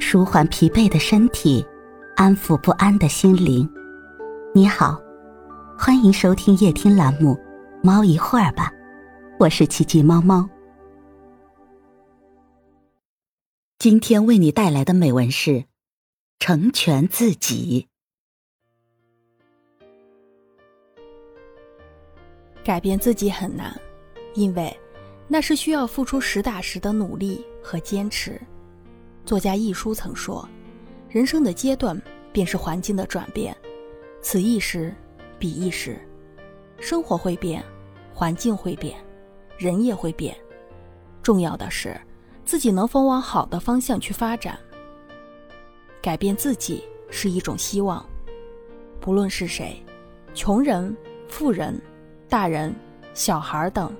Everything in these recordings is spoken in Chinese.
舒缓疲惫的身体，安抚不安的心灵。你好，欢迎收听夜听栏目《猫一会儿吧》，我是奇迹猫猫。今天为你带来的美文是：成全自己。改变自己很难，因为那是需要付出实打实的努力和坚持。作家一书曾说：“人生的阶段便是环境的转变，此一时，彼一时。生活会变，环境会变，人也会变。重要的是自己能否往好的方向去发展。改变自己是一种希望，不论是谁，穷人、富人。”大人、小孩等，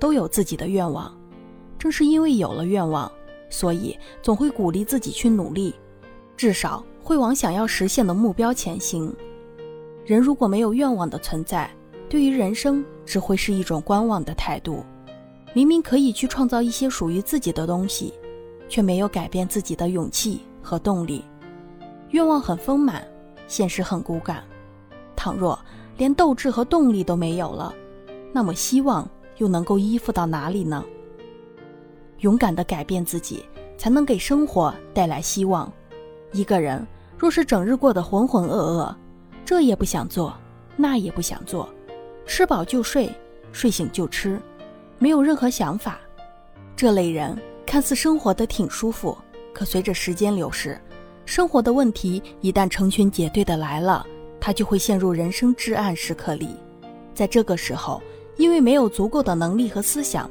都有自己的愿望。正是因为有了愿望，所以总会鼓励自己去努力，至少会往想要实现的目标前行。人如果没有愿望的存在，对于人生只会是一种观望的态度。明明可以去创造一些属于自己的东西，却没有改变自己的勇气和动力。愿望很丰满，现实很骨感。倘若连斗志和动力都没有了，那么希望又能够依附到哪里呢？勇敢的改变自己，才能给生活带来希望。一个人若是整日过得浑浑噩噩，这也不想做，那也不想做，吃饱就睡，睡醒就吃，没有任何想法，这类人看似生活的挺舒服，可随着时间流逝，生活的问题一旦成群结队的来了。他就会陷入人生至暗时刻里，在这个时候，因为没有足够的能力和思想，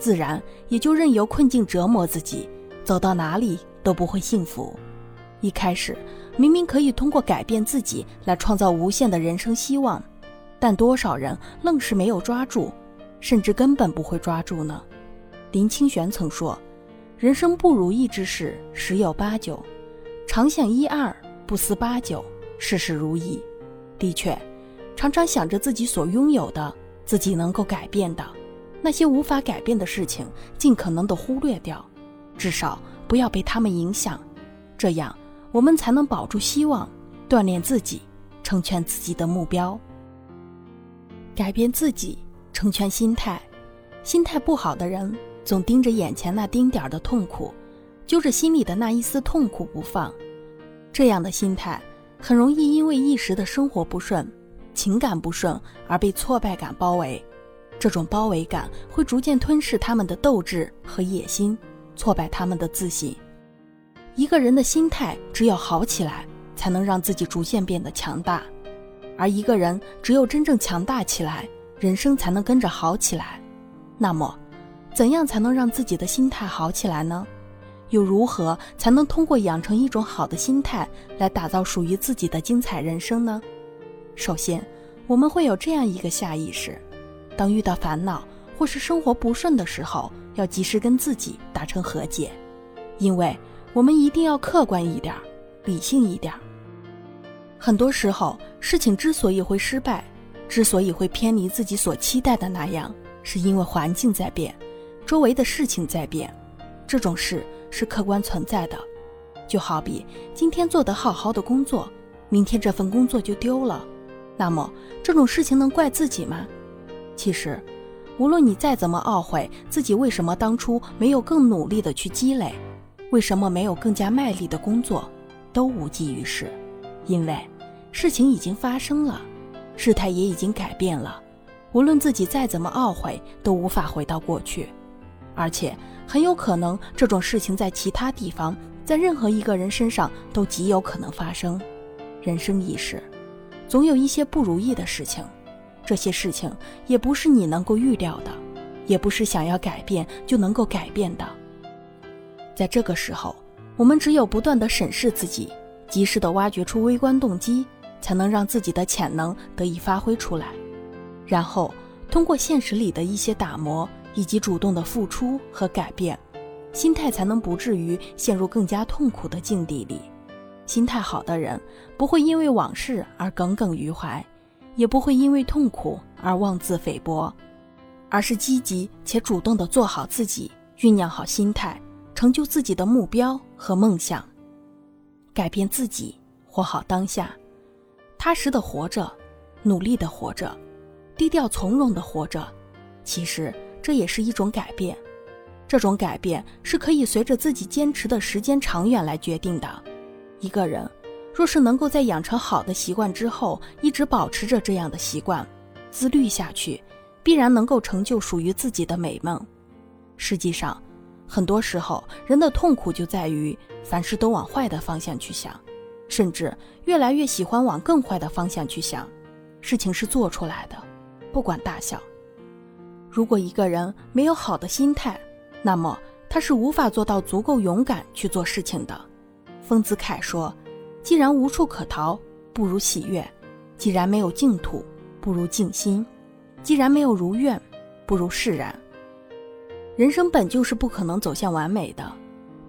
自然也就任由困境折磨自己，走到哪里都不会幸福。一开始明明可以通过改变自己来创造无限的人生希望，但多少人愣是没有抓住，甚至根本不会抓住呢？林清玄曾说：“人生不如意之事十有八九，常想一二，不思八九，事事如意。”的确，常常想着自己所拥有的，自己能够改变的，那些无法改变的事情，尽可能的忽略掉，至少不要被他们影响，这样我们才能保住希望，锻炼自己，成全自己的目标。改变自己，成全心态。心态不好的人，总盯着眼前那丁点儿的痛苦，揪着心里的那一丝痛苦不放，这样的心态。很容易因为一时的生活不顺、情感不顺而被挫败感包围，这种包围感会逐渐吞噬他们的斗志和野心，挫败他们的自信。一个人的心态只有好起来，才能让自己逐渐变得强大；而一个人只有真正强大起来，人生才能跟着好起来。那么，怎样才能让自己的心态好起来呢？又如何才能通过养成一种好的心态来打造属于自己的精彩人生呢？首先，我们会有这样一个下意识：当遇到烦恼或是生活不顺的时候，要及时跟自己达成和解，因为我们一定要客观一点，理性一点。很多时候，事情之所以会失败，之所以会偏离自己所期待的那样，是因为环境在变，周围的事情在变，这种事。是客观存在的，就好比今天做得好好的工作，明天这份工作就丢了，那么这种事情能怪自己吗？其实，无论你再怎么懊悔自己为什么当初没有更努力的去积累，为什么没有更加卖力的工作，都无济于事，因为事情已经发生了，事态也已经改变了，无论自己再怎么懊悔，都无法回到过去。而且很有可能，这种事情在其他地方，在任何一个人身上都极有可能发生。人生一世，总有一些不如意的事情，这些事情也不是你能够预料的，也不是想要改变就能够改变的。在这个时候，我们只有不断的审视自己，及时的挖掘出微观动机，才能让自己的潜能得以发挥出来，然后通过现实里的一些打磨。以及主动的付出和改变，心态才能不至于陷入更加痛苦的境地里。心态好的人不会因为往事而耿耿于怀，也不会因为痛苦而妄自菲薄，而是积极且主动的做好自己，酝酿好心态，成就自己的目标和梦想，改变自己，活好当下，踏实的活着，努力的活着，低调从容的活着。其实这也是一种改变。这种改变是可以随着自己坚持的时间长远来决定的。一个人若是能够在养成好的习惯之后，一直保持着这样的习惯，自律下去，必然能够成就属于自己的美梦。实际上，很多时候人的痛苦就在于凡事都往坏的方向去想，甚至越来越喜欢往更坏的方向去想。事情是做出来的，不管大小。如果一个人没有好的心态，那么他是无法做到足够勇敢去做事情的。丰子恺说：“既然无处可逃，不如喜悦；既然没有净土，不如静心；既然没有如愿，不如释然。”人生本就是不可能走向完美的，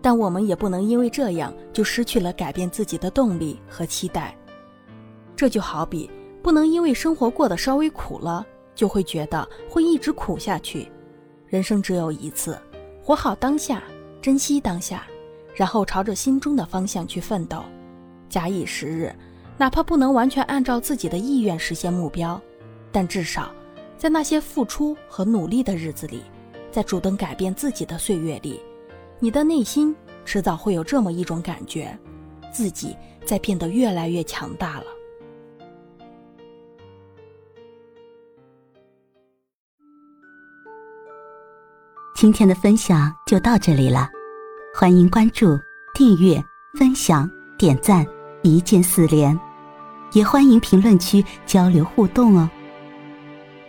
但我们也不能因为这样就失去了改变自己的动力和期待。这就好比不能因为生活过得稍微苦了，就会觉得会一直苦下去。人生只有一次。活好当下，珍惜当下，然后朝着心中的方向去奋斗。假以时日，哪怕不能完全按照自己的意愿实现目标，但至少在那些付出和努力的日子里，在主动改变自己的岁月里，你的内心迟早会有这么一种感觉：自己在变得越来越强大了。今天的分享就到这里了，欢迎关注、订阅、分享、点赞，一键四连，也欢迎评论区交流互动哦。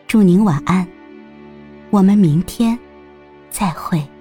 祝您晚安，我们明天再会。